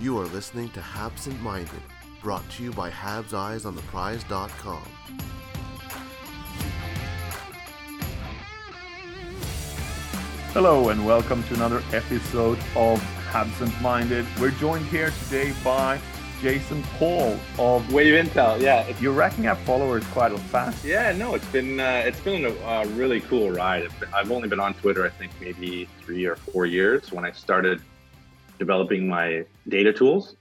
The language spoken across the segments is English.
You are listening to Absent Minded, brought to you by Habs Eyes on the Prize.com. Hello and welcome to another episode of Absent Minded. We're joined here today by Jason Paul of Wave Intel. Yeah, it's, You're racking up followers quite a fast. yeah. No, it's been uh, it's been a, a really cool ride. I've only been on Twitter, I think maybe three or four years when I started developing my data tools,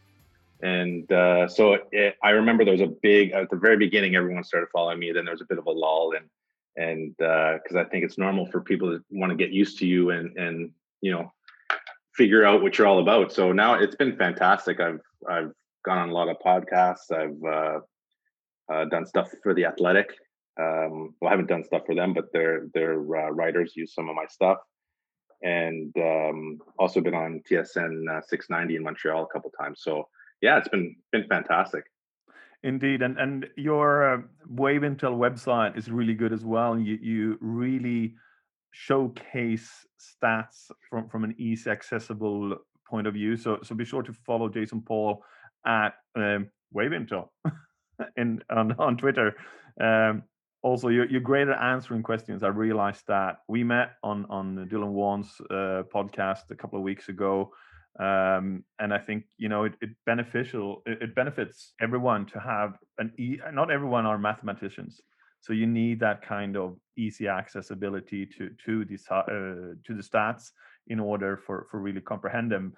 and uh, so it, I remember there was a big at the very beginning. Everyone started following me. Then there was a bit of a lull, and and because I think it's normal for people to want to get used to you and and you know figure out what you're all about. So now it's been fantastic. I've I've gone on a lot of podcasts. I've uh, uh, done stuff for the Athletic. Um, well, I haven't done stuff for them, but their their uh, writers use some of my stuff, and um, also been on TSN uh, 690 in Montreal a couple times. So yeah, it's been been fantastic. Indeed, and and your uh, Wave Intel website is really good as well. You you really showcase stats from from an easy accessible point of view. So so be sure to follow Jason Paul at um, Wave Intel in on on Twitter. Um, also, you're great at answering questions. I realized that we met on on Dylan warren's uh, podcast a couple of weeks ago, um, and I think you know it, it beneficial. It, it benefits everyone to have an. E- not everyone are mathematicians, so you need that kind of easy accessibility to to the uh, to the stats in order for for really comprehend them,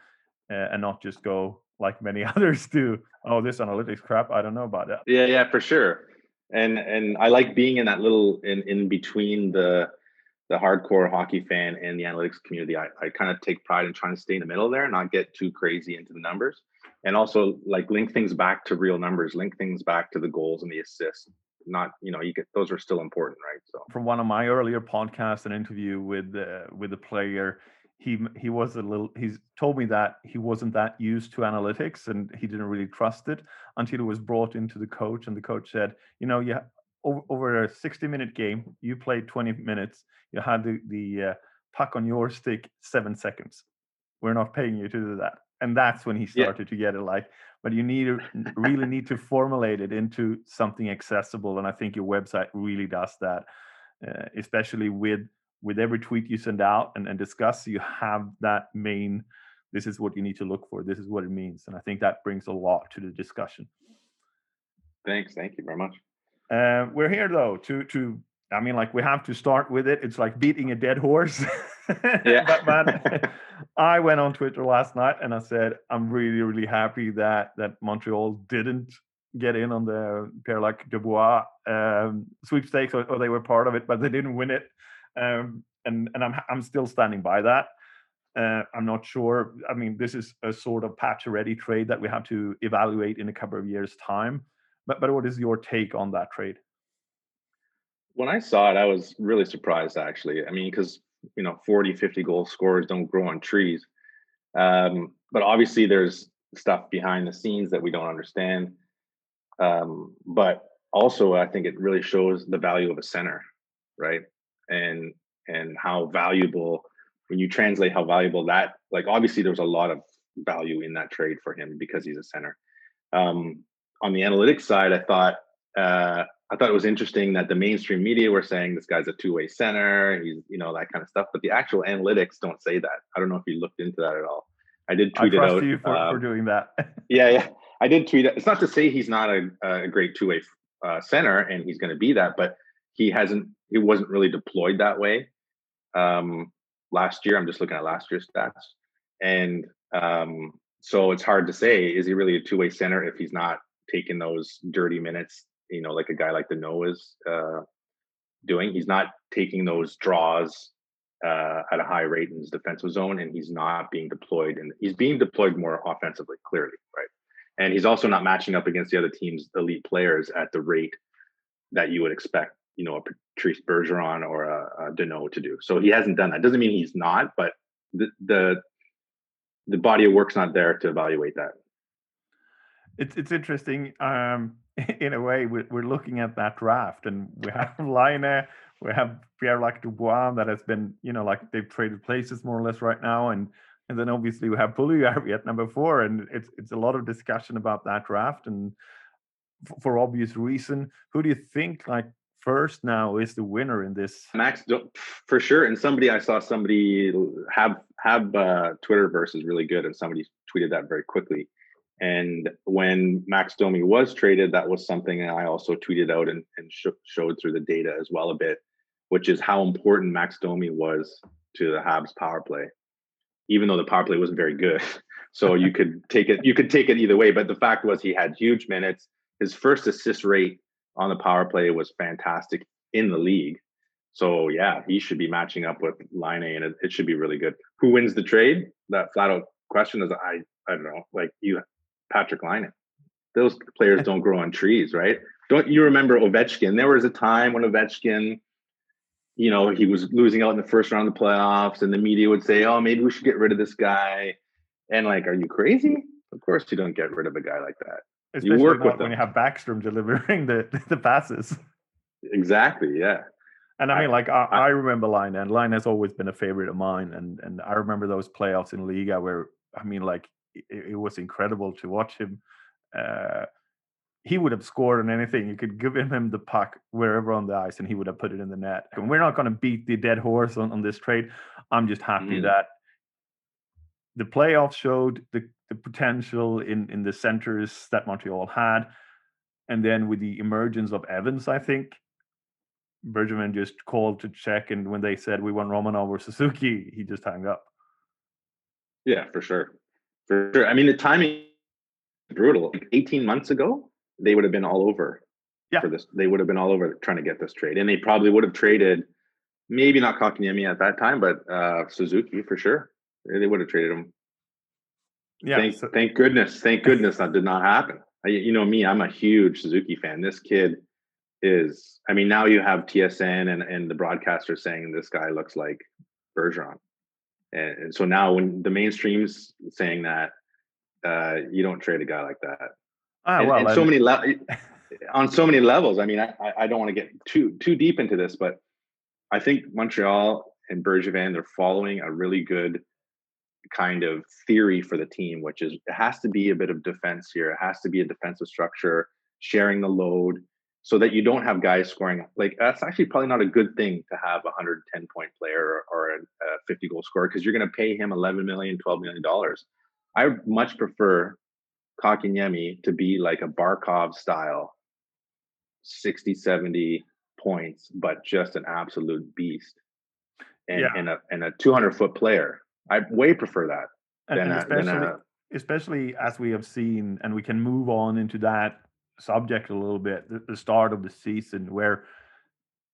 uh, and not just go like many others do. Oh, this analytics crap. I don't know about that. Yeah, yeah, for sure. And and I like being in that little in in between the the hardcore hockey fan and the analytics community. I, I kind of take pride in trying to stay in the middle there, not get too crazy into the numbers, and also like link things back to real numbers, link things back to the goals and the assists. Not you know you get those are still important, right? So from one of my earlier podcasts, an interview with uh, with a player, he he was a little. He's told me that he wasn't that used to analytics and he didn't really trust it until it was brought into the coach, and the coach said, you know, yeah, over, over a sixty minute game, you played twenty minutes, you had the the uh, puck on your stick seven seconds. We're not paying you to do that, and that's when he Yeah. started to get it. Like, but you need to really need to formulate it into something accessible, and I think your website really does that, uh, especially with with every tweet you send out and, and discuss. You have that main. This is what you need to look for. This is what it means, and I think that brings a lot to the discussion. thanks, thank you very much. Uh, we're here though to to. I mean, like we have to start with it. It's like beating a dead horse. Yeah. but man, I went on Twitter last night and I said I'm really, really happy that that Montreal didn't get in on the Pierre Luc Dubois um, sweepstakes, or, or they were part of it, but they didn't win it. Um, and and I'm I'm still standing by that. Uh, I'm not sure. I mean, this is a sort of patch ready trade that we have to evaluate in a couple of years' time. But but what is your take on that trade? when I saw it, I was really surprised actually. I mean, because you know, 40, 50 goal scorers don't grow on trees. Um, but obviously there's stuff behind the scenes that we don't understand. Um, but also I think it really shows the value of a center, right? And and how valuable when you translate how valuable that like obviously there's a lot of value in that trade for him because he's a center. Um, on the analytics side, I thought uh, I thought it was interesting that the mainstream media were saying this guy's a two-way center. He's, you know, that kind of stuff. But the actual analytics don't say that. I don't know if you looked into that at all. I did I tweet it out. you for, uh, for doing that. yeah, yeah. I did tweet it. It's not to say he's not a, a great two-way uh, center and he's going to be that, but he hasn't. He wasn't really deployed that way um, last year. I'm just looking at last year's stats, and um, so it's hard to say is he really a two-way center if he's not taking those dirty minutes. You know, like a guy like Danault is uh, doing. He's not taking those draws uh, at a high rate in his defensive zone, and he's not being deployed. And he's being deployed more offensively, clearly, right? And he's also not matching up against the other team's elite players at the rate that you would expect, you know, a Patrice Bergeron or a, a Danault to do. So he hasn't done that. Doesn't mean he's not, but the the the body of work's not there to evaluate that. it's it's interesting. Um, in a way, we're, we're looking at that draft, and we have Laine, we have Pierre Luc Dubois that has been, you know, like they've traded places more or less right now, and and then obviously we have Puljujarvi at number four, and it's it's a lot of discussion about that draft, and f- for obvious reason. Who do you think like first now is the winner in this? Max, for sure. And somebody I saw somebody have have uh, Twitterverse is really good, and somebody tweeted that very quickly. And when Max Domi was traded, that was something I also tweeted out and, and sh- showed through the data as well a bit, which is how important Max Domi was to the Habs power play, even though the power play wasn't very good. So you could take it, you could take it either way. But the fact was he had huge minutes. His first assist rate on the power play was fantastic in the league. So yeah, he should be matching up with Laine, and it, it should be really good. Who wins the trade? That flat out question is I I don't know. Like you, Patrik Laine. Those players don't grow on trees, right? Don't you remember Ovechkin? There was a time when Ovechkin you know, he was losing out in the first round of the playoffs, and the media would say, "Oh, maybe we should get rid of this guy." And like, are you crazy? Of course, you don't get rid of a guy like that. Especially you work with when you have Backstrom delivering the the passes. Exactly. Yeah. And I I- mean, like I, I- I remember Laine, and Laine has always been a favorite of mine. And and I remember those playoffs in Liiga where I mean, like it, it was incredible to watch him. Uh, he would have scored on anything. You could give him the puck wherever on the ice, and he would have put it in the net. And we're not going to beat the dead horse on, on this trade. I'm just happy Mhm. that the playoffs showed the, the potential in in the centers that Montreal had, and then with the emergence of Evans, I think Bergevin just called to check, and when they said we want Romanov or Suzuki, he just hung up. Yeah, for sure. For sure. I mean, the timing is brutal. Like 18 months ago, they would have been all over Yeah. for this. They would have been all over trying to get this trade. And they probably would have traded maybe not Kotkaniemi at that time, but uh Suzuki for sure. They would have traded him. Yeah, thank, so- thank goodness. Thank goodness that did not happen. I, you know me, I'm a huge Suzuki fan. This kid is, I mean, now you have TSN and, and the broadcaster saying this guy looks like Bergeron. And, and so now when the mainstream's saying that, uh, you don't trade a guy like that. ah, and, well, and so many le- on so many levels. I mean, I, I- don't want to get too too deep into this, but I think Montreal and Bergevin they're following a really good kind of theory for the team, which is it has to be a bit of defense here. It has to be a defensive structure, sharing the load, so that you don't have guys scoring. Like that's actually probably not a good thing to have a 110 point player or a, a 50 goal scorer because you're going to pay him 11 million, 12 million dollars. I much prefer Kotkaniemi to be like a Barkov style 60, 70 points, but just an absolute beast. And, Yeah. and a and a 200 foot player. I way prefer that and, than, and a, than especially a especially as we have seen, and we can move on into that subject a little bit. The, the start of the season, where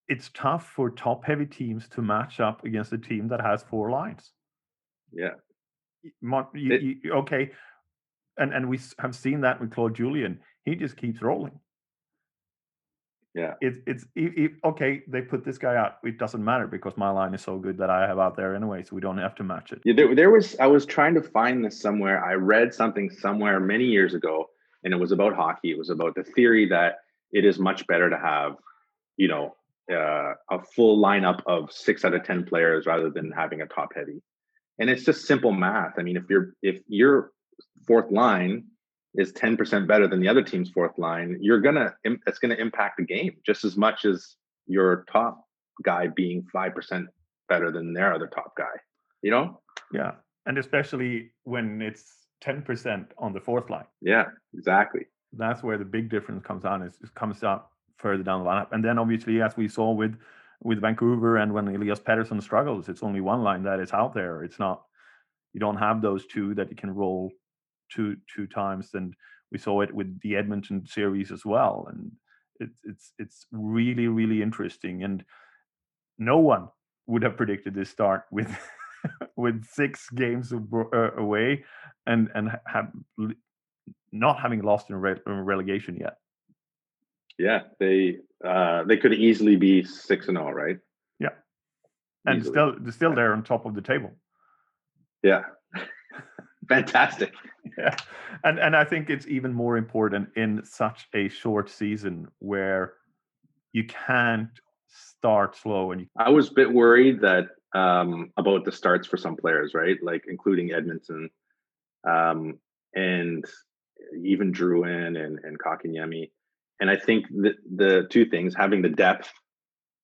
it's tough for top-heavy teams to match up against a team that has four lines. yeah. Y- Mon- you- It- you- okay, and and we have seen that with Claude Julien. He just keeps rolling. Yeah. It's it's i- i- okay. They put this guy out. It doesn't matter because my line is so good that I have out there anyway, so we don't have to match it. Yeah, there, there was I was trying to find this somewhere. I read something somewhere many years ago, and it was about hockey. It was about the theory that it is much better to have, you know, uh, a full lineup of six out of ten players rather than having a top heavy. And it's just simple math. I mean, if you're if your fourth line is ten percent better than the other team's fourth line, you're gonna it's gonna impact the game just as much as your top guy being five percent better than their other top guy. You know? Yeah, and especially when it's ten percent on the fourth line. Yeah, exactly. That's where the big difference comes on. Is it comes out further down the lineup, and then obviously, as we saw with with Vancouver and when Elias Pettersson struggles, it's only one line that is out there. It's not you don't have those two that you can roll two two times, and we saw it with the Edmonton series as well. And it's it's it's really really interesting, and no one would have predicted this start with with six games uh, away and and have not having lost in re- in relegation yet. Yeah, they uh they could easily be six and all, right? Yeah, and Easily. still they're still there on top of the table. Yeah. Fantastic. Yeah, and and I think it's even more important in such a short season where you can't start slow and you, I was a bit worried that um, about the starts for some players, right? Like including Edmundson um, and even Drouin and and Kotkaniemi. And I think that the two things having the depth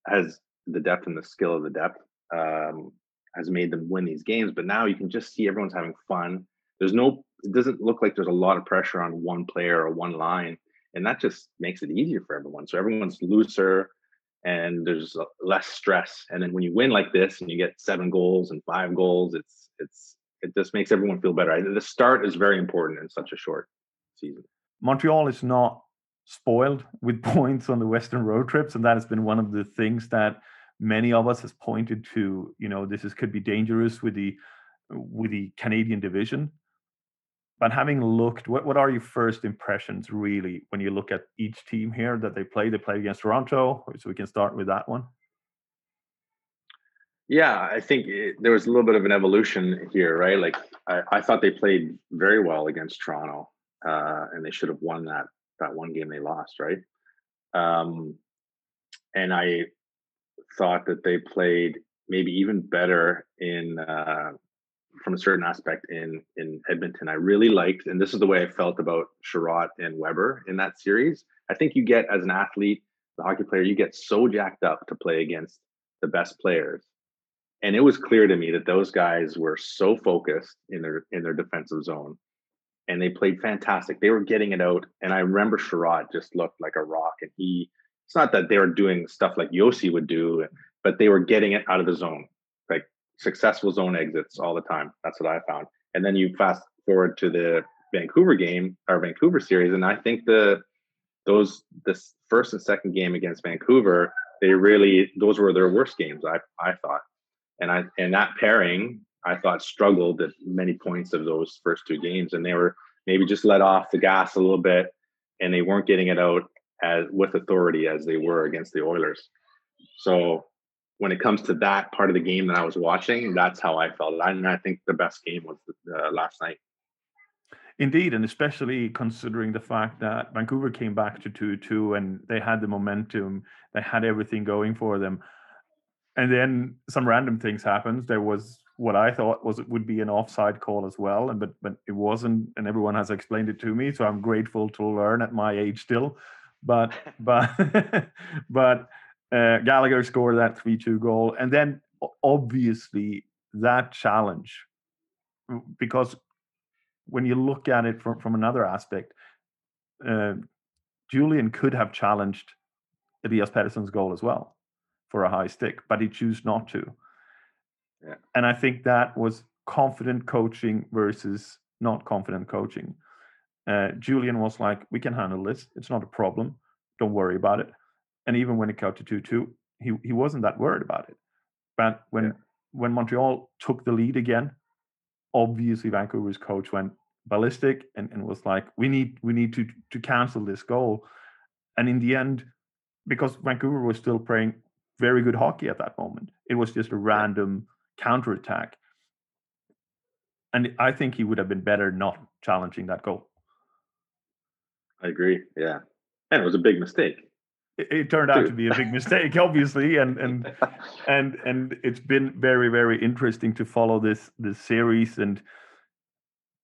has the depth and the skill of the depth um, has made them win these games. But now you can just see everyone's having fun. There's no, it doesn't look like there's a lot of pressure on one player or one line, and that just makes it easier for everyone. So everyone's looser, and there's less stress. And then when you win like this, and you get seven goals and five goals, it's it's it just makes everyone feel better. The start is very important in such a short season. Montreal is not spoiled with points on the Western road trips, and that has been one of the things that many of us has pointed to. You know, this is could be dangerous with the with the Canadian division. But having looked, what, what are your first impressions really when you look at each team here that they play? They play against Toronto, so we can start with that one. Yeah, I think it, there was a little bit of an evolution here, right? Like I, I thought they played very well against Toronto, uh, and they should have won that that one game they lost, right? Um, and I thought that they played maybe even better in uh, from a certain aspect in in Edmonton. I really liked, and this is the way I felt about Chiarot and Weber in that series. I think you get as an athlete, the hockey player, you get so jacked up to play against the best players. And it was clear to me that those guys were so focused in their in their defensive zone and they played fantastic. They were getting it out. And I remember Chiarot just looked like a rock. And he, it's not that they were doing stuff like Josi would do, but they were getting it out of the zone, successful zone exits all the time. That's what I found. And then you fast forward to the Vancouver game or Vancouver series, and I think the those this first and second game against Vancouver, they really those were their worst games. I I thought, and I and that pairing I thought struggled at many points of those first two games, and they were maybe just let off the gas a little bit, and they weren't getting it out as with authority as they were against the Oilers. So when it comes to that part of the game that I was watching, that's how I felt. And I think the best game was uh, last night. Indeed, and especially considering the fact that Vancouver came back to 2 2 and they had the momentum, they had everything going for them. And then some random things happened. There was what I thought was it would be an offside call as well, and but but it wasn't, and everyone has explained it to me, so I'm grateful to learn at my age still. But but but uh, Gallagher scored that three-two goal, and then obviously that challenge, because when you look at it from from another aspect, uh, Julien could have challenged Elias Pettersson's goal as well for a high stick, but he chose not to. Yeah. And I think that was confident coaching versus not confident coaching. Uh, Julien was like, "We can handle this. It's not a problem. Don't worry about it." And even when it got to two-two, he he wasn't that worried about it. But when yeah. when Montreal took the lead again, obviously Vancouver's coach went ballistic and, and was like, "We need we need to to cancel this goal." And in the end, because Vancouver was still playing very good hockey at that moment, it was just a random counterattack. And I think he would have been better not challenging that goal. I agree. Yeah. And it was a big mistake. It, it turned out to be a big mistake, obviously, and and and and it's been very very interesting to follow this this series. And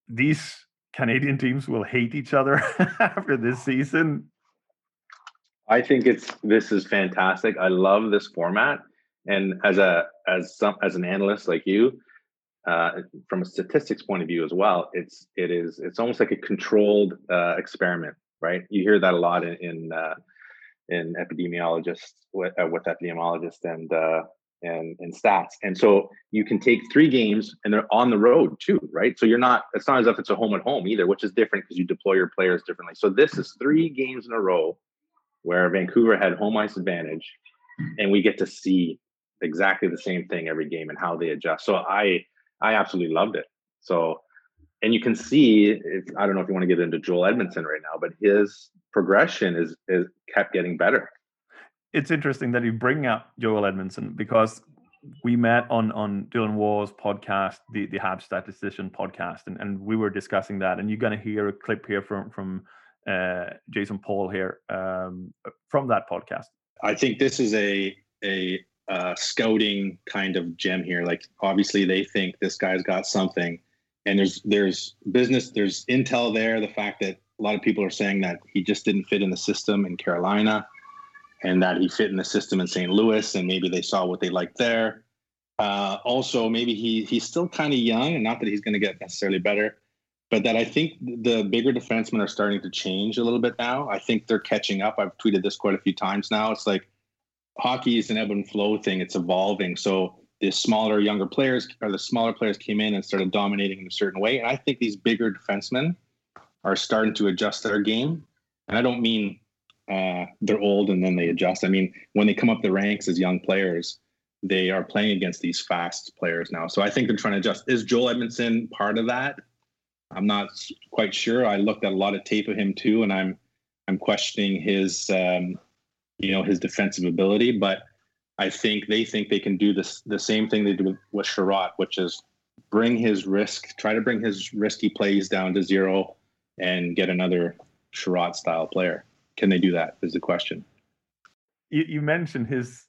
these Canadian teams will hate each other after this season. I think it's this is fantastic. I love this format and as a as some as an analyst like you uh, from a statistics point of view as well it's it is it's almost like a controlled uh, experiment right you hear that a lot in in, uh, in epidemiologists with, uh, with epidemiologists and uh, and and stats and so you can take three games and they're on the road too right so you're not it's not as if it's a home at home either which is different because you deploy your players differently so this is three games in a row where vancouver had home ice advantage and we get to see exactly the same thing every game and how they adjust. So I I absolutely loved it. So and you can see if, I don't know if you want to get into Joel Edmundson right now, but his progression is is kept getting better. It's interesting that you bring up Joel Edmundson because we met on on Dylan Waugh's podcast, the the Hab Statistician podcast, and, and we were discussing that. And you're gonna hear a clip here from from uh, Jason Paul here um, from that podcast. I think this is a a uh, scouting kind of gem here. Like obviously they think this guy's got something, and there's there's business, there's intel there. The fact that a lot of people are saying that he just didn't fit in the system in Carolina, and that he fit in the system in St. Louis, and maybe they saw what they liked there. Uh, also, maybe he he's still kind of young, and not that he's going to get necessarily better, but that I think the bigger defensemen are starting to change a little bit now. I think they're catching up. I've tweeted this quite a few times now. It's like hockey is an ebb and flow thing. It's evolving. So the smaller, younger players or the smaller players came in and started dominating in a certain way. And I think these bigger defensemen are starting to adjust their game. And I don't mean uh, they're old and then they adjust. I mean, when they come up the ranks as young players, they are playing against these fast players now. So I think they're trying to adjust. Is Joel Edmundson part of that? I'm not quite sure. I looked at a lot of tape of him too, and I'm I'm questioning his um, you know his defensive ability. But I think they think they can do this the same thing they do with, with which is bring his risk, try to bring his risky plays down to zero, and get another Chiarot style player. Can they do that? Is the question. You, you mentioned his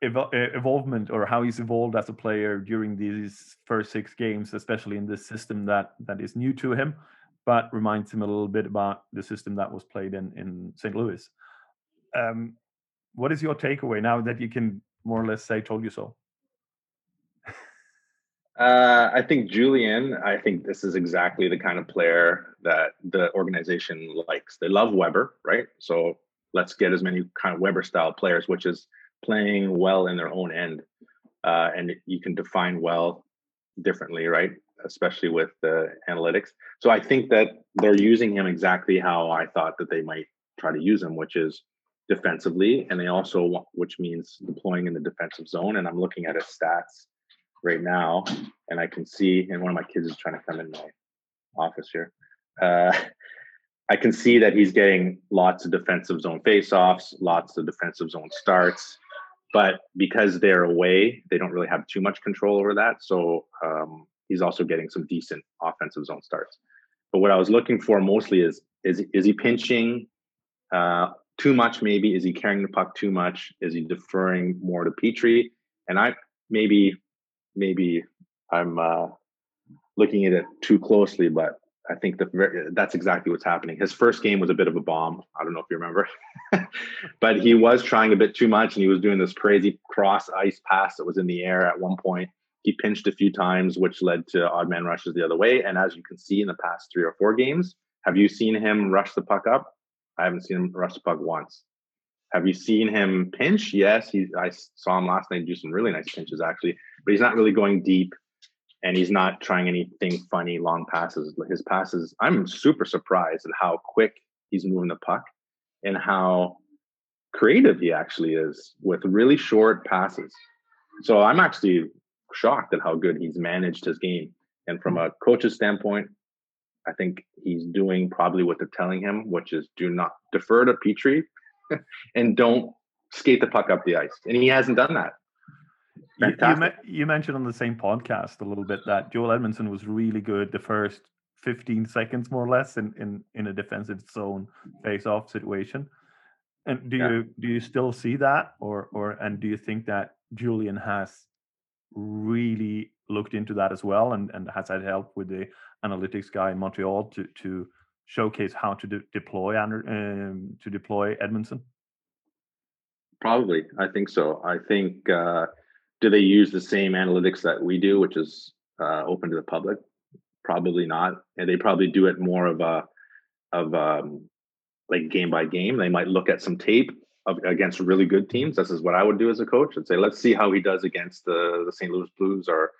evolvement or how he's evolved as a player during these first six games, especially in this system that that is new to him, but reminds him a little bit about the system that was played in in St. Louis. Um, what is your takeaway now that you can more or less say "told you so"? Uh, I think Julien, I think this is exactly the kind of player that the organization likes. They love Weber, right? So let's get as many kind of Weber style players, which is playing well in their own end. Uh, and you can define well differently, right? Especially with the analytics. So I think that they're using him exactly how I thought that they might try to use him, which is defensively. And they also, which means deploying in the defensive zone. And I'm looking at his stats right now, and I can see, and one of my kids is trying to come in my office here. Uh, I can see that he's getting lots of defensive zone faceoffs, lots of defensive zone starts but because they're away, they don't really have too much control over that. So um, he's also getting some decent offensive zone starts. But what I was looking for mostly is is is he pinching uh, too much? Maybe is he carrying the puck too much? Is he deferring more to Petry? And I maybe maybe I'm uh, looking at it too closely, but I think the, that's exactly what's happening. His first game was a bit of a bomb. I don't know if you remember, but he was trying a bit too much and he was doing this crazy cross ice pass that was in the air at one point. He pinched a few times, which led to odd man rushes the other way. And as you can see in the past three or four games, have you seen him rush the puck up? I haven't seen him rush the puck once. Have you seen him pinch? Yes, he. I saw him last night do some really nice pinches actually, but he's not really going deep and he's not trying anything funny long passes. His passes, I'm super surprised at how quick he's moving the puck and how creative he actually is with really short passes. So I'm actually shocked at how good he's managed his game. And from a coach's standpoint, I think he's doing probably what they're telling him, which is do not defer to Petry and don't skate the puck up the ice. And he hasn't done that. You, you, you, mentioned on the same podcast a little bit that Joel Edmundson was really good the first 15 seconds, more or less, in in, in a defensive zone face-off situation. And do yeah. you do you still see that, or or and do you think that Julien has really looked into that as well, and and has had help with the analytics guy in Montreal to to showcase how to de- deploy um, to deploy Edmundson? Probably, I think so. I think. Uh, do they use the same analytics that we do, which is uh, open to the public? Probably not, and they probably do it more of a of um, like game by game. They might look at some tape against really good teams. This is what I would do as a coach. I'd say, let's see how he does against the the St. Louis Blues or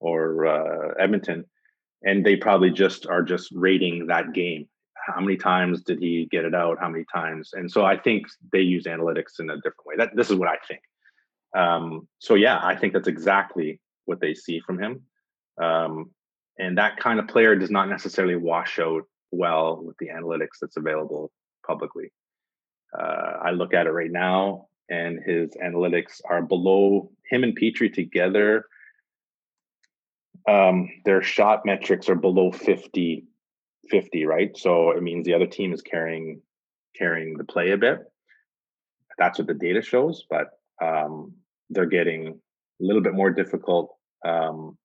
or uh, Edmonton, and they probably just are just rating that game. How many times did he get it out? How many times? And so I think they use analytics in a different way. That this is what I think. Um, so yeah, I think that's exactly what they see from him. Um, and that kind of player does not necessarily wash out well with the analytics that's available publicly. Uh, I look at it right now, and his analytics are below him and Petry together. Um, their shot metrics are below 50, 50, right? So it means the other team is carrying carrying the play a bit. That's what the data shows, but um, they're getting a little bit more difficult um,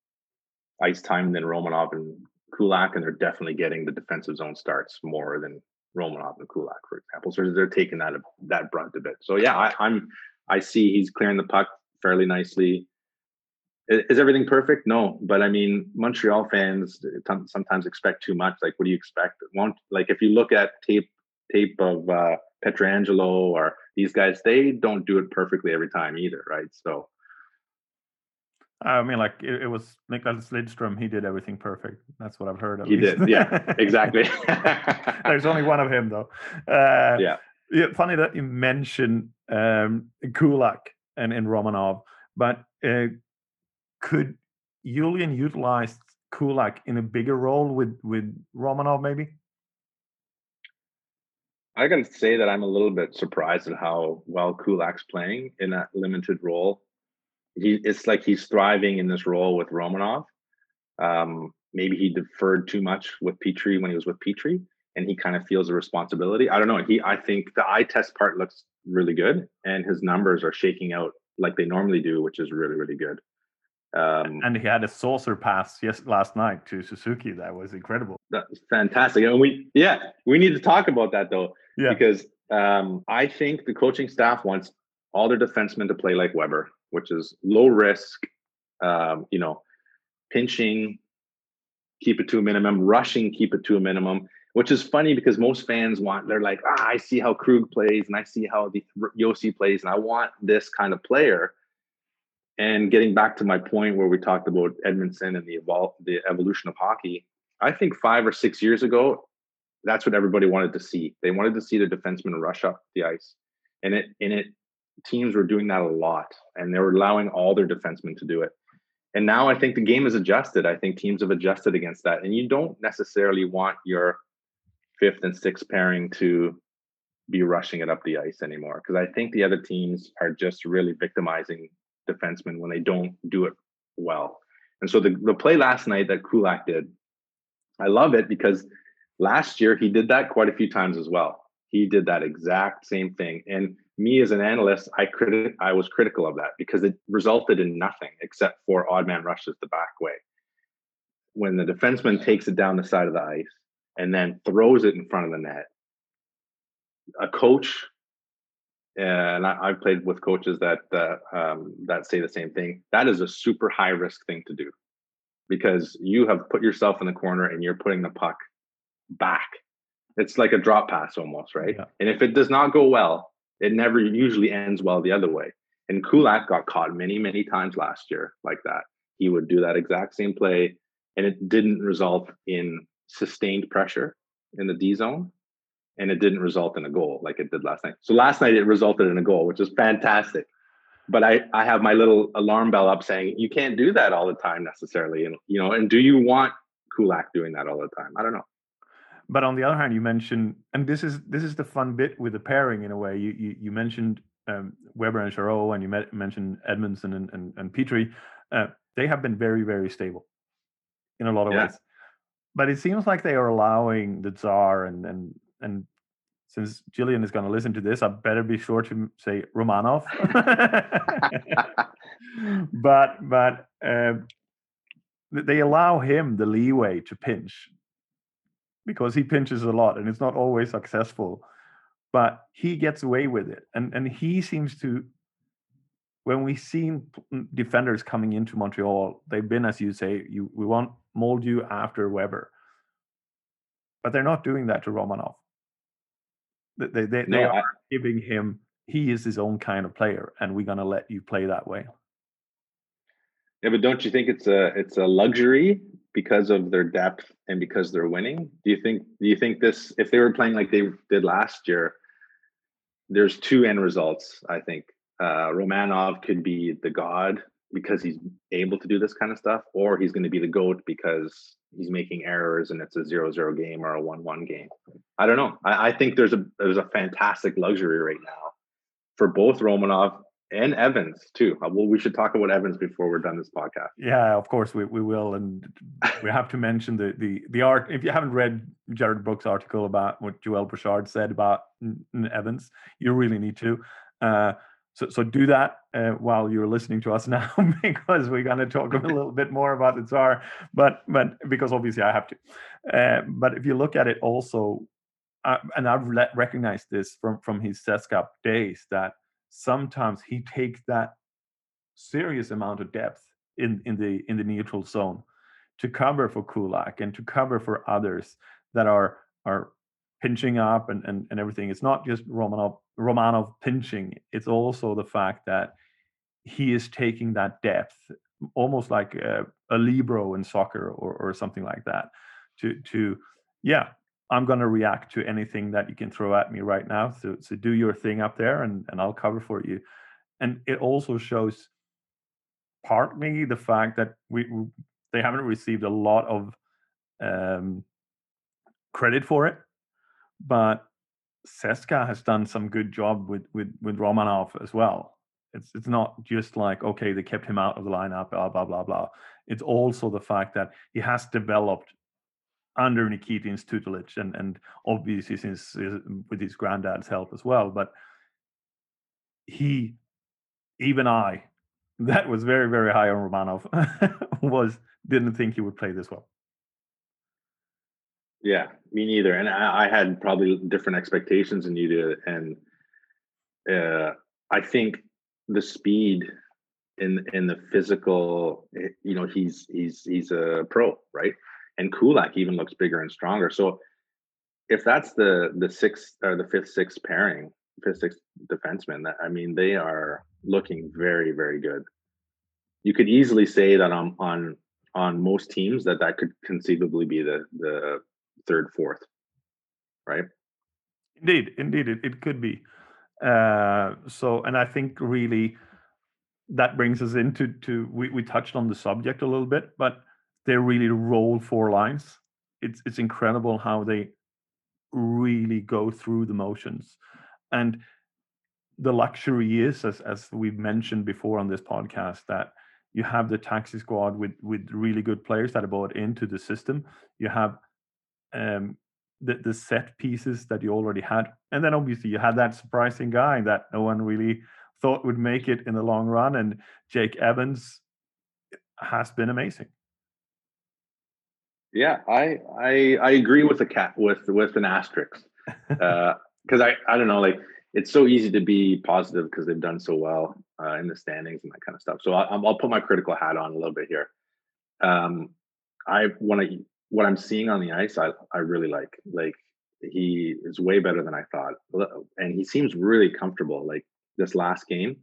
ice time than Romanov and Kulak, and they're definitely getting the defensive zone starts more than Romanov and Kulak, for example. So they're taking that that brunt a bit. So yeah, I, I'm I see he's clearing the puck fairly nicely. Is everything perfect? No, but I mean, Montreal fans sometimes expect too much. Like, what do you expect? Won't like if you look at tape tape of uh, Pietrangelo or these guys, they don't do it perfectly every time either, right? So I mean, like it, it, was Nicklas Lidstrom. He did everything perfect. That's what I've heard. He least. did, yeah, exactly. There's only one of him, though. Uh, yeah. yeah. Funny that you mentioned um, Kulak and, and Romanov, but uh, could Julien utilize Kulak in a bigger role with with Romanov, maybe? I can say that I'm a little bit surprised at how well Kulak's playing in that limited role he it's like he's thriving in this role with Romanov. Um, maybe he deferred too much with Petry when he was with Petry, and he kind of feels a responsibility. I don't know. He, I think the eye test part looks really good, and his numbers are shaking out like they normally do, which is really, really good. Um, and he had a saucer pass yes last night to Suzuki. That was incredible. That's fantastic. And we, yeah, we need to talk about that though, yeah. because um, I think the coaching staff wants all their defensemen to play like Weber which is low risk, um, you know, pinching, keep it to a minimum, rushing, keep it to a minimum, which is funny because most fans want, they're like, ah, I see how Krug plays and I see how the Josi plays, and I want this kind of player. And getting back to my point where we talked about Edmundson and the evol- the evolution of hockey, I think five or six years ago, that's what everybody wanted to see. They wanted to see the defenseman rush up the ice, and it and it teams were doing that a lot and they were allowing all their defensemen to do it. And now I think the game is adjusted. I think teams have adjusted against that. And you don't necessarily want your fifth and sixth pairing to be rushing it up the ice anymore. Because I think the other teams are just really victimizing defensemen when they don't do it well. And so the, the play last night that Kulak did, I love it because last year he did that quite a few times as well. He did that exact same thing. And me as an analyst, I criti- I was critical of that because it resulted in nothing except for odd man rushes the back way. When the defenseman takes it down the side of the ice and then throws it in front of the net, a coach, and I, have played with coaches that uh, um, that say the same thing. That is a super high risk thing to do because you have put yourself in the corner and you're putting the puck back. It's like a drop pass almost, right? Yeah. And if it does not go well, it never usually ends well the other way. And Kulak got caught many, many times last year like that. He would do that exact same play, and it didn't result in sustained pressure in the D zone, and it didn't result in a goal like it did last night. So last night it resulted in a goal, which is fantastic. But I, I have my little alarm bell up saying you can't do that all the time necessarily. And you know, and do you want Kulak doing that all the time? I don't know. But on the other hand, you mentioned, and this is this is the fun bit with the pairing in a way. You you, you mentioned um, Weber and Chiarot, and you met, mentioned Edmundson and and, and Petry. Uh, they have been very very stable in a lot of yeah. ways. But it seems like they are allowing the Tsar and and and since Jillian is going to listen to this, I better be sure to say Romanov. but but uh, they allow him the leeway to pinch because he pinches a lot and it's not always successful but he gets away with it and and he seems to when we see defenders coming into Montreal they've been as you say you we want mold you after Weber. But they're not doing that to Romanov. They they, they, no, they are I, giving him he is his own kind of player and we're going to let you play that way. Yeah but don't you think it's a it's a luxury because of their depth and because they're winning? Do you think do you think this if they were playing like they did last year, there's two end results, I think. Uh, Romanov could be the god because he's able to do this kind of stuff, or he's going to be the goat because he's making errors and it's a zero-zero game or a one-one game. I don't know. I, I think there's a there's a fantastic luxury right now for both Romanov and Evans too. Uh, well, we should talk about Evans before we're done this podcast. Yeah, of course we, we will, and we have to mention the the the art. If you haven't read Jared Brooks' article about what Joel Bouchard said about Evans, you really need to. Uh, so, so do that uh, while you're listening to us now, because we're going to talk a little bit more about the Tsar. But but because obviously I have to. Uh, but if you look at it also, uh, and I've recognized this from from his CSKA days that sometimes he takes that serious amount of depth in in the in the neutral zone to cover for Kulak and to cover for others that are are pinching up and, and, and everything. It's not just Romanov Romanov pinching. It's also the fact that he is taking that depth, almost like a, a libero in soccer or, or something like that. To to yeah, I'm gonna react to anything that you can throw at me right now. So so do your thing up there and, and I'll cover for you. And it also shows partly the fact that we they haven't received a lot of um, credit for it, but CSKA has done some good job with with with Romanov as well. It's it's not just like okay they kept him out of the lineup blah blah blah blah. It's also the fact that he has developed under Nikitin's tutelage and and obviously since with his granddad's help as well. But he, even I, that was very very high on Romanov, was didn't think he would play this well. Yeah, me neither. And I, I had probably different expectations than you did. And uh, I think the speed in in the physical, eh, you know, he's he's he's a pro, right? And Kulak even looks bigger and stronger. So if that's the the sixth or the fifth, sixth pairing, fifth, sixth defenseman, that I mean, they are looking very, very good. You could easily say that on on on most teams that that could conceivably be the the third, fourth, right? Indeed, indeed, it, it could be. Uh, so, and I think really that brings us into to we, we touched on the subject a little bit, but they really roll four lines. It's it's incredible how they really go through the motions, and the luxury is, as as we've mentioned before on this podcast, that you have the taxi squad with with really good players that are bought into the system. You have um, the, the set pieces that you already had. And then obviously you had that surprising guy that no one really thought would make it in the long run. And Jake Evans has been amazing. Yeah, I I I agree with the cat with with an asterisk. Uh because I I don't know like it's so easy to be positive because they've done so well uh, in the standings and that kind of stuff. So I'll, I'll put my critical hat on a little bit here. Um, I want to what I'm seeing on the ice, I I really like. Like he is way better than I thought, and he seems really comfortable. Like this last game,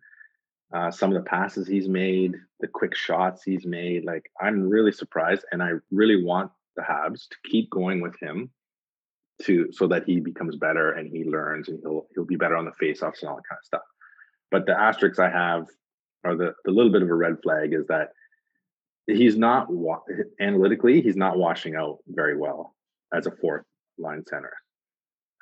uh, some of the passes he's made, the quick shots he's made, like I'm really surprised, and I really want the Habs to keep going with him to so that he becomes better and he learns and he'll he'll be better on the faceoffs and all that kind of stuff. But the asterisks I have are the the little bit of a red flag is that he's not analytically he's not washing out very well as a fourth line center.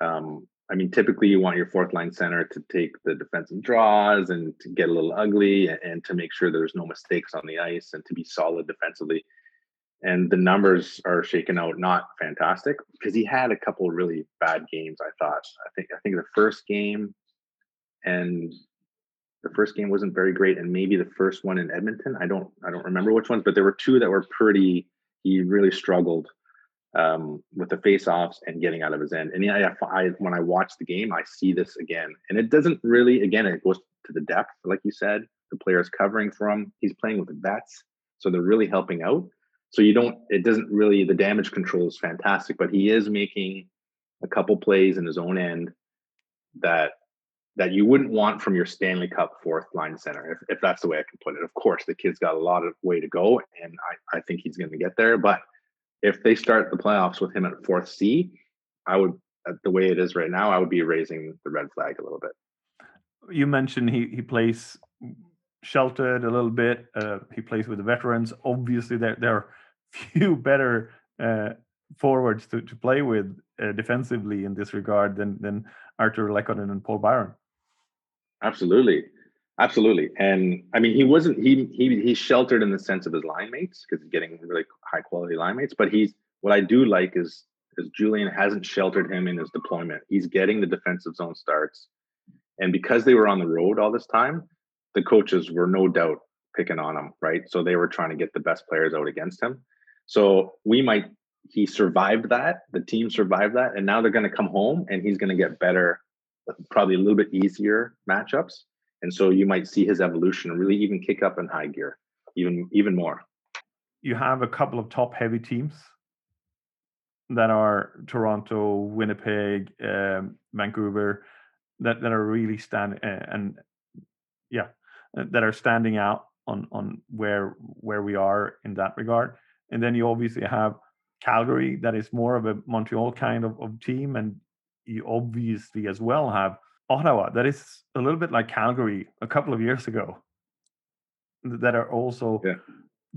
Um, I mean, typically you want your fourth line center to take the defensive draws and to get a little ugly and, and to make sure there's no mistakes on the ice and to be solid defensively. And the numbers are shaken out not fantastic because he had a couple really bad games. I thought. I think I think the first game and the first game wasn't very great, and maybe the first one in Edmonton. I don't I don't remember which ones, but there were two that were pretty. He really struggled um, with the face-offs and getting out of his end. And yeah, I, I, when I watch the game, I see this again, and it doesn't really. Again, it goes to the depth, like you said. The players covering from. He's playing with the vets, so they're really helping out. So you don't. It doesn't really. The damage control is fantastic, but he is making a couple plays in his own end that that you wouldn't want from your Stanley Cup fourth line center, if, if that's the way I can put it. Of course, the kid's got a lot of way to go, and I, I think he's going to get there. But if they start the playoffs with him at fourth C, I would, the way it is right now, I would be raising the red flag a little bit. You mentioned he he plays sheltered a little bit. Uh, he plays with the veterans. Obviously, there are few better uh, forwards to, to play with uh, defensively in this regard than than Artturi Lehkonen and Paul Byron. Absolutely. Absolutely. And I mean, he wasn't, he, he, he's sheltered in the sense of his line mates because he's getting really high quality line mates. But he's, what I do like is, is Julien hasn't sheltered him in his deployment. He's getting the defensive zone starts. And because they were on the road all this time, the coaches were no doubt picking on him, right? So they were trying to get the best players out against him. So we might he survived that, the team survived that, and now they're going to come home and he's going to get better, probably a little bit easier matchups. And so you might see his evolution really even kick up in high gear, even even more. You have a couple of top heavy teams that are Toronto, Winnipeg, um, Vancouver, that, that are really standing uh, and yeah, that are standing out on on where where we are in that regard. And then you obviously have Calgary, that is more of a Montreal kind of, of team, and you obviously as well have Ottawa, that is a little bit like Calgary a couple of years ago, that are also yeah.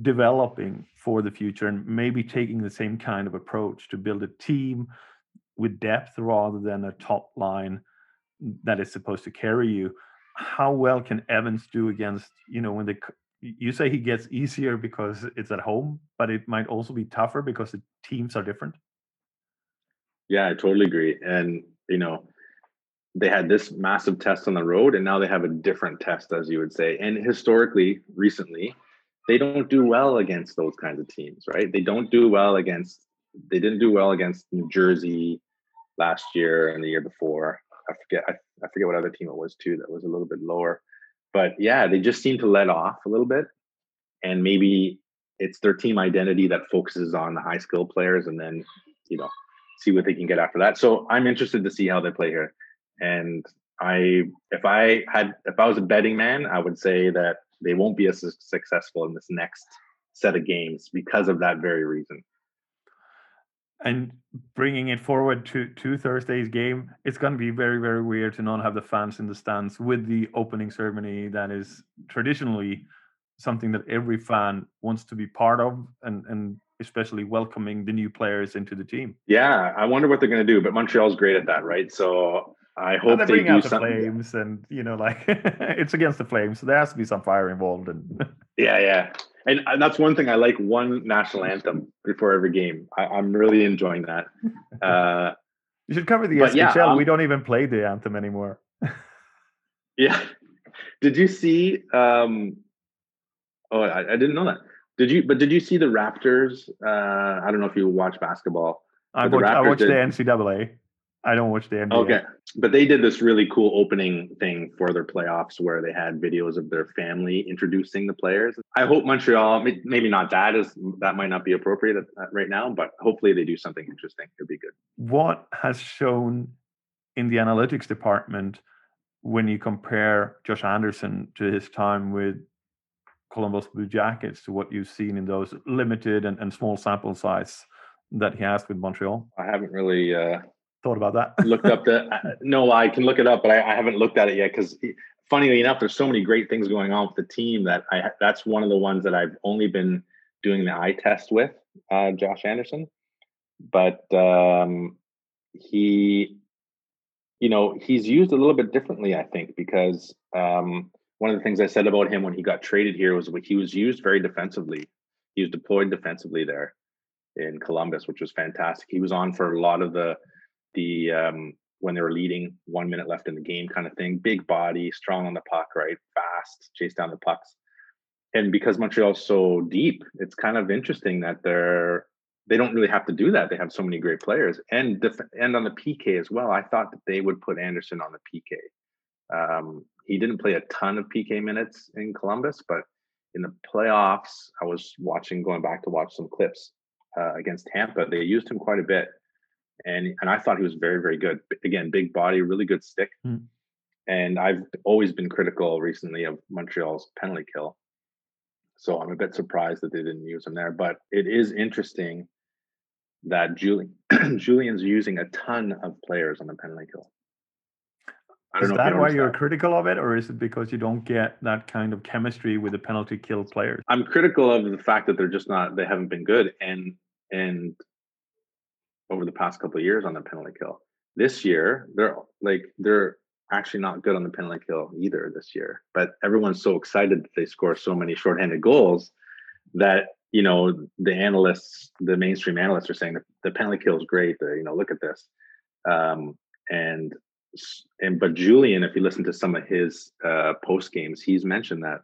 developing for the future and maybe taking the same kind of approach to build a team with depth rather than a top line that is supposed to carry you. How well can Evans do against, you know, when the you say he gets easier because it's at home, but it might also be tougher because the teams are different. Yeah, I totally agree. And you know, they had this massive test on the road, and now they have a different test, as you would say. And historically, recently, they don't do well against those kinds of teams, right? They don't do well against. They didn't do well against New Jersey last year and the year before. I forget. I, I forget what other team it was too. That was a little bit lower but yeah, they just seem to let off a little bit. And maybe it's their team identity that focuses on the high skill players and then, you know, see what they can get after that. So I'm interested to see how they play here. And I, if I had, if I was a betting man, I would say that they won't be as successful in this next set of games because of that very reason and bringing it forward to to Thursday's game, it's going to be very very weird to not have the fans in the stands with the opening ceremony that is traditionally something that every fan wants to be part of and and especially welcoming the new players into the team. Yeah, I wonder what they're going to do, but Montreal's great at that, right? So I hope they, they out the flames, and you know, like it's against the flames, so there has to be some fire involved. And yeah, yeah, and, and that's one thing I like. One national anthem before every game. I, am really enjoying that. Uh, you should cover the SHL. Yeah, um, we don't even play the anthem anymore. yeah. Did you see? Um, oh, I, I, didn't know that. Did you? But did you see the Raptors? Uh, I don't know if you watch basketball. I watched, I watched did, the NCAA. I don't watch the NBA. Okay, but they did this really cool opening thing for their playoffs where they had videos of their family introducing the players. I hope Montreal, maybe not that is that might not be appropriate right now, but hopefully they do something interesting. It'd be good. What has shown in the analytics department when you compare Josh Anderson to his time with Columbus Blue Jackets to what you've seen in those limited and, and small sample size that he has with Montreal? I haven't really. Uh thought about that. looked up the uh, no, I can look it up, but I, I haven't looked at it yet because funnily enough, there's so many great things going on with the team that I that's one of the ones that I've only been doing the eye test with, uh, Josh Anderson. But um, he, you know, he's used a little bit differently, I think, because um, one of the things I said about him when he got traded here was he was used very defensively. He was deployed defensively there in Columbus, which was fantastic. He was on for a lot of the the um, when they were leading, one minute left in the game, kind of thing. Big body, strong on the puck, right? Fast, chase down the pucks. And because Montreal's so deep, it's kind of interesting that they're they don't really have to do that. They have so many great players, and def- and on the PK as well. I thought that they would put Anderson on the PK. Um, he didn't play a ton of PK minutes in Columbus, but in the playoffs, I was watching, going back to watch some clips uh, against Tampa. They used him quite a bit, and and I thought he was very very good. Again, big body, really good stick. Mm. And I've always been critical recently of Montreal's penalty kill. So I'm a bit surprised that they didn't use him there. But it is interesting that Julien Julien's using a ton of players on the penalty kill. is that why you're that. critical of it, or is it because you don't get that kind of chemistry with the penalty kill players? I'm critical of the fact that they're just not they haven't been good, and and over the past couple of years on the penalty kill. This year, they're like they're actually not good on the penalty kill either this year. But everyone's so excited that they score so many shorthanded goals that you know the analysts, the mainstream analysts, are saying the penalty kill is great. The, you know, look at this, um, and and but Julien, if you listen to some of his uh, post games, he's mentioned that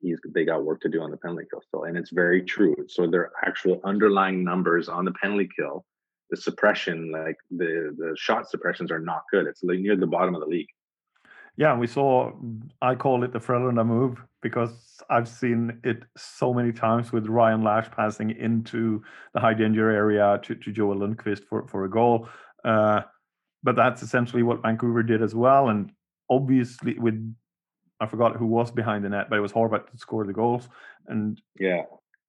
he's they got work to do on the penalty kill still, and it's very true. So their actual underlying numbers on the penalty kill, the suppression, like the the shot suppressions, are not good. It's like near the bottom of the league. Yeah, we saw. I call it the Frölunda move because I've seen it so many times with Ryan Lasch passing into the high danger area to, to Joel Lundqvist for, for a goal. Uh, but that's essentially what Vancouver did as well. And obviously, with I forgot who was behind the net, but it was Horvat that scored the goals. And yeah,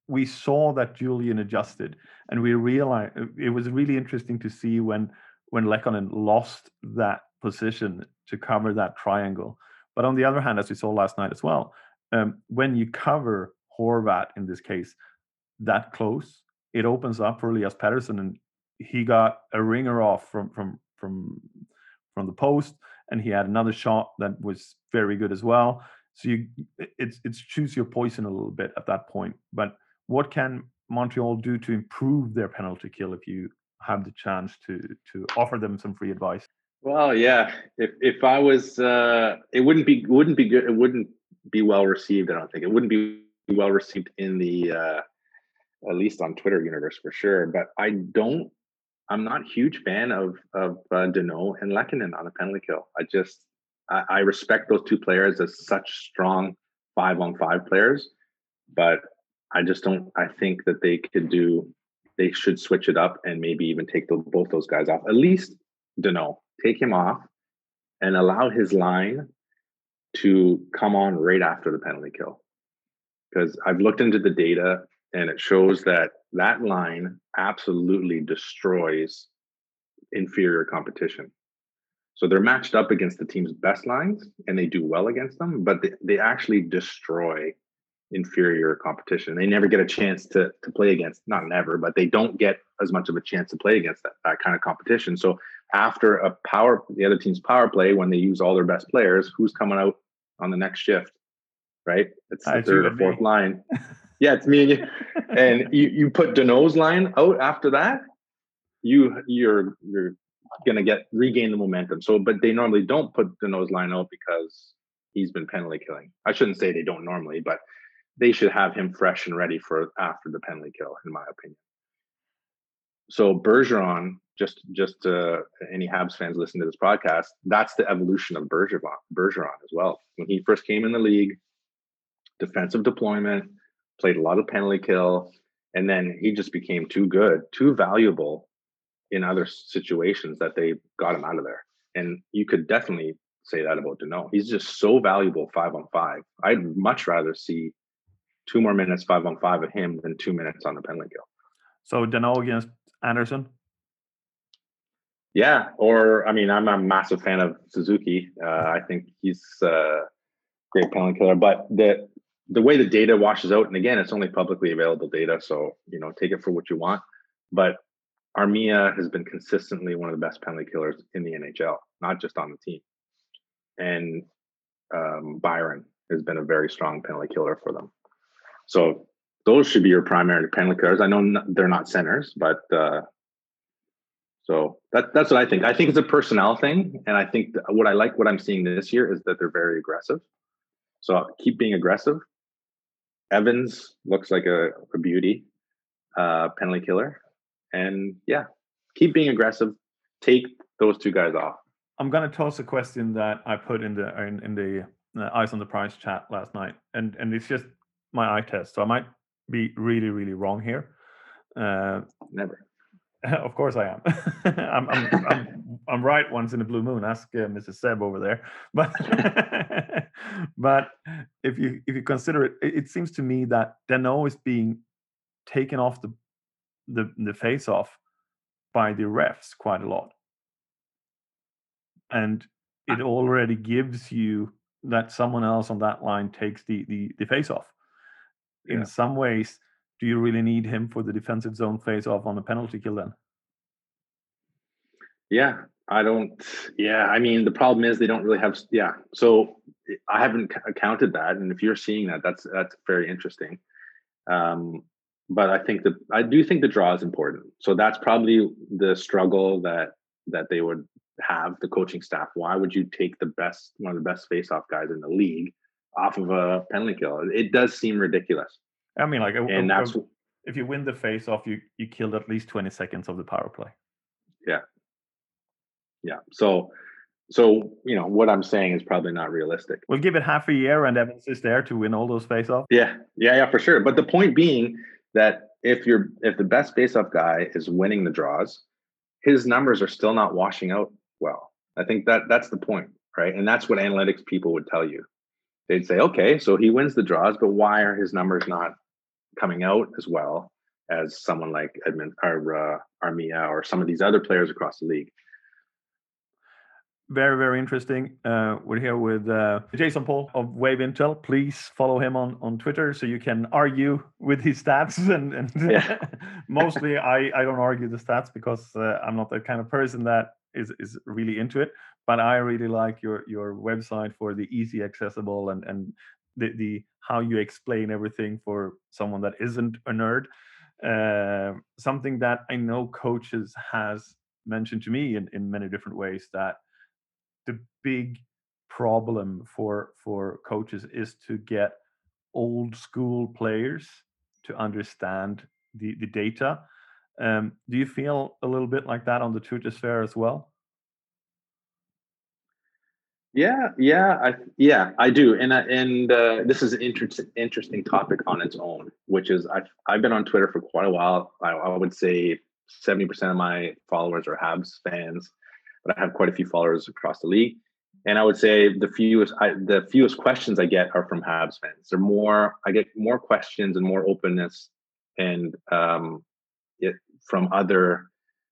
we saw that Julien adjusted, and we realized it was really interesting to see when when Lehkonen lost that position to cover that triangle. But on the other hand, as we saw last night as well, um, when you cover Horvat in this case that close, it opens up for Elias Pettersson, and he got a ringer off from from from from the post, and he had another shot that was very good as well. So you, it's it's choose your poison a little bit at that point. But what can Montreal do to improve their penalty kill if you have the chance to to offer them some free advice? Well, yeah. If if I was, uh, it wouldn't be wouldn't be good. It wouldn't be well received. I don't think it wouldn't be well received in the uh, at least on Twitter universe for sure. But I don't. I'm not huge fan of of uh, Danault and Lehkonen on a penalty kill. I just I, I respect those two players as such strong five on five players, but I just don't. I think that they could do. They should switch it up and maybe even take the, both those guys off. At least Danault, take him off, and allow his line to come on right after the penalty kill. Because I've looked into the data and it shows that that line absolutely destroys inferior competition. So they're matched up against the team's best lines and they do well against them, but they, they actually destroy inferior competition. They never get a chance to to play against, not never, but they don't get as much of a chance to play against that, that kind of competition. So after a power the other team's power play, when they use all their best players, who's coming out on the next shift? Right? It's the third or fourth me. line. Yeah, it's me and you. and you, you put Danault's line out after that, you you're you're gonna get regain the momentum. So but they normally don't put Danault's line out because he's been penalty killing. I shouldn't say they don't normally, but they should have him fresh and ready for after the penalty kill, in my opinion. So Bergeron, just just uh, any Habs fans listening to this podcast, that's the evolution of Bergeron, Bergeron as well. When he first came in the league, defensive deployment, played a lot of penalty kill, and then he just became too good, too valuable in other situations that they got him out of there. And you could definitely say that about Danault. He's just so valuable five on five. I'd much rather see two more minutes five on five of him than two minutes on the penalty kill. So Danault against Anderson. Yeah, or I mean, I'm a massive fan of Suzuki. Uh, I think he's a great penalty killer. But the the way the data washes out, and again, it's only publicly available data, so you know, take it for what you want. But Armia has been consistently one of the best penalty killers in the NHL, not just on the team. And um, Byron has been a very strong penalty killer for them. So those should be your primary penalty killers. I know they're not centers, but uh, so that that's what I think. I think it's a personnel thing, and I think what I like what I'm seeing this year is that they're very aggressive. So keep being aggressive. Evans looks like a, a beauty, uh, penalty killer, and yeah, keep being aggressive. Take those two guys off. I'm gonna toss a question that I put in the in, in the uh, eyes on the prize chat last night, and and it's just my eye test, so I might be really, really wrong here. Uh, Never. Of course I am. I'm, I'm, I'm, I'm, right once in a blue moon. Ask uh, Mrs. Seb over there. But but if you if you consider it, it, it seems to me that Danault is being taken off the the the face off by the refs quite a lot, and it already gives you that someone else on that line takes the the, the face off in yeah. some ways, do you really need him for the defensive zone face off on the penalty kill then? Yeah, I don't. Yeah, I mean, the problem is they don't really have. Yeah, so I haven't accounted that, and if you're seeing that, that's that's very interesting. Um, but I think that I do think the draw is important. So that's probably the struggle that that they would have the coaching staff? Why would you take the best, one of the best face-off guys in the league off of a penalty kill? It does seem ridiculous. I mean, like, and that's if you win the face-off, you you killed at least twenty seconds of the power play. Yeah, yeah. So, so you know what I'm saying is probably not realistic. We'll give it half a year, and Evans is there to win all those face-offs. Yeah, yeah, yeah, for sure. But the point being that if you're if the best face-off guy is winning the draws, his numbers are still not washing out well. I think that that's the point, right? And that's what analytics people would tell you. They'd say, okay, so he wins the draws, but why are his numbers not coming out as well as someone like Edmund or uh, Armia or some of these other players across the league? Very, very interesting. Uh, we're here with uh, Jason Paul of Wave Intel. Please follow him on, on Twitter so you can argue with his stats. And, and yeah. mostly, I, I don't argue the stats because uh, I'm not the kind of person that is, is really into it. But I really like your your website for the easy accessible and and the, the how you explain everything for someone that isn't a nerd. Uh, something that I know coaches has mentioned to me in, in many different ways that the big problem for for coaches is to get old school players to understand the the data. Um, do you feel a little bit like that on the Twitter sphere as well? Yeah, yeah, I yeah, I do, and and uh, this is an inter- interesting topic on its own, which is I've I've been on Twitter for quite a while. I, I would say seventy percent of my followers are Habs fans, but I have quite a few followers across the league, and I would say the fewest I, the fewest questions I get are from Habs fans. They're more I get more questions and more openness, and um, it, from other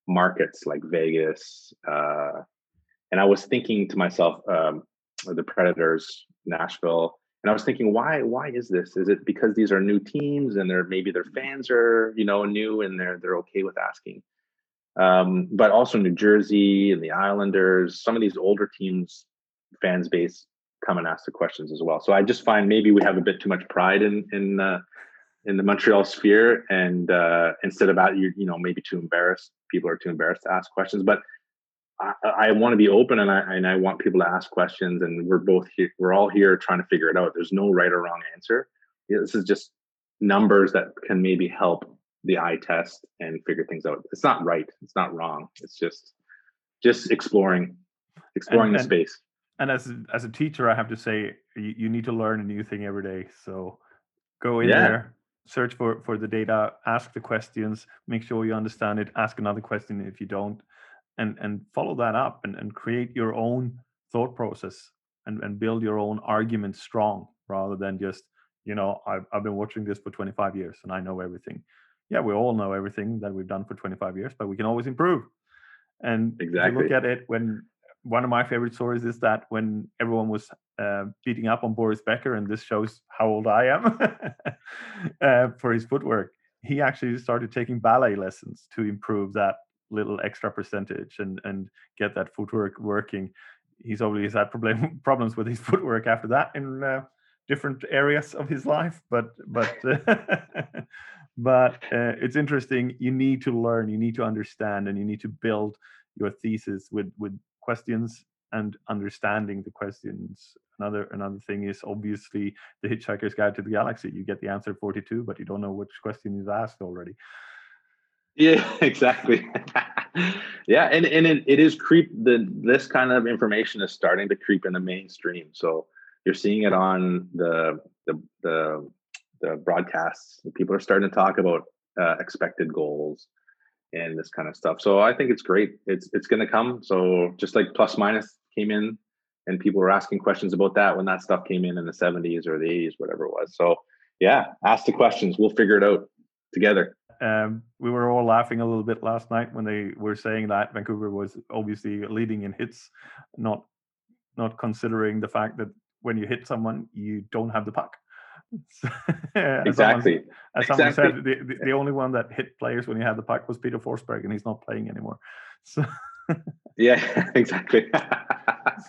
markets like Vegas. Uh, and I was thinking to myself, um, the Predators, Nashville, and I was thinking, why? Why is this? Is it because these are new teams and they're maybe their fans are you know new and they're they're okay with asking? Um, but also New Jersey and the Islanders, some of these older teams, fans base come and ask the questions as well. So I just find maybe we have a bit too much pride in in uh, in the Montreal sphere, and uh, instead of you you know maybe too embarrassed, people are too embarrassed to ask questions, but I, I want to be open and I and I want people to ask questions and we're both here we're all here trying to figure it out. There's no right or wrong answer. This is just numbers that can maybe help the eye test and figure things out. It's not right. It's not wrong. It's just just exploring exploring and, the and, space. And as as a teacher, I have to say you, you need to learn a new thing every day. So go in yeah. there, search for for the data, ask the questions, make sure you understand it, ask another question if you don't and and follow that up and, and create your own thought process and, and build your own argument strong rather than just you know I've, I've been watching this for 25 years and i know everything yeah we all know everything that we've done for 25 years but we can always improve and exactly. look at it when one of my favorite stories is that when everyone was uh, beating up on boris becker and this shows how old i am uh, for his footwork he actually started taking ballet lessons to improve that little extra percentage and and get that footwork working. He's obviously had problem problems with his footwork after that in uh, different areas of his life, but but but uh, it's interesting. You need to learn, you need to understand, and you need to build your thesis with with questions and understanding the questions. Another another thing is obviously the Hitchhiker's Guide to the Galaxy. You get the answer 42, but you don't know which question is asked already. Yeah, exactly. yeah, and and it, it is creep. The this kind of information is starting to creep in the mainstream. So you're seeing it on the the the, the broadcasts. People are starting to talk about uh, expected goals and this kind of stuff. So I think it's great. It's it's going to come. So just like plus minus came in, and people were asking questions about that when that stuff came in in the 70s or the 80s, whatever it was. So yeah, ask the questions. We'll figure it out together. Um, we were all laughing a little bit last night when they were saying that Vancouver was obviously leading in hits, not not considering the fact that when you hit someone, you don't have the puck. as exactly. Someone, as someone exactly. said, the, the, the, only one that hit players when he had the puck was Peter Forsberg, and he's not playing anymore. So yeah, exactly.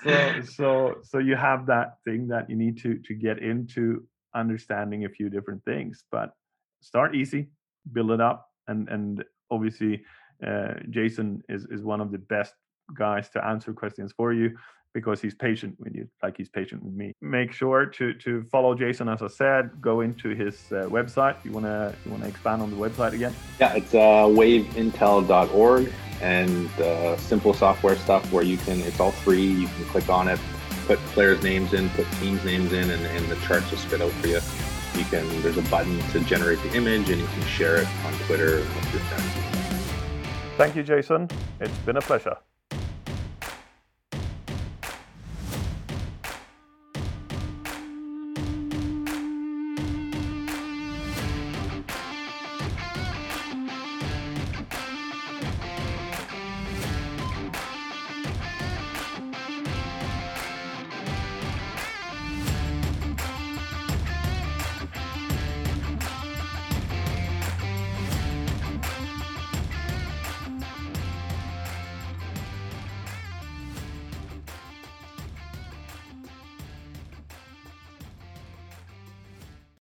so so so you have that thing that you need to to get into understanding a few different things, but start easy build it up and and obviously uh, Jason is is one of the best guys to answer questions for you because he's patient with you, like he's patient with me. Make sure to to follow Jason, as I said. Go into his uh, website. You wanna you wanna expand on the website again? Yeah, it's uh, waveintel.org and uh, simple software stuff where you can. It's all free. You can click on it, put players' names in, put teams' names in, and, and the charts will spit out for you. You can. There's a button to generate the image, and you can share it on Twitter with your friends. Thank you, Jason. It's been a pleasure.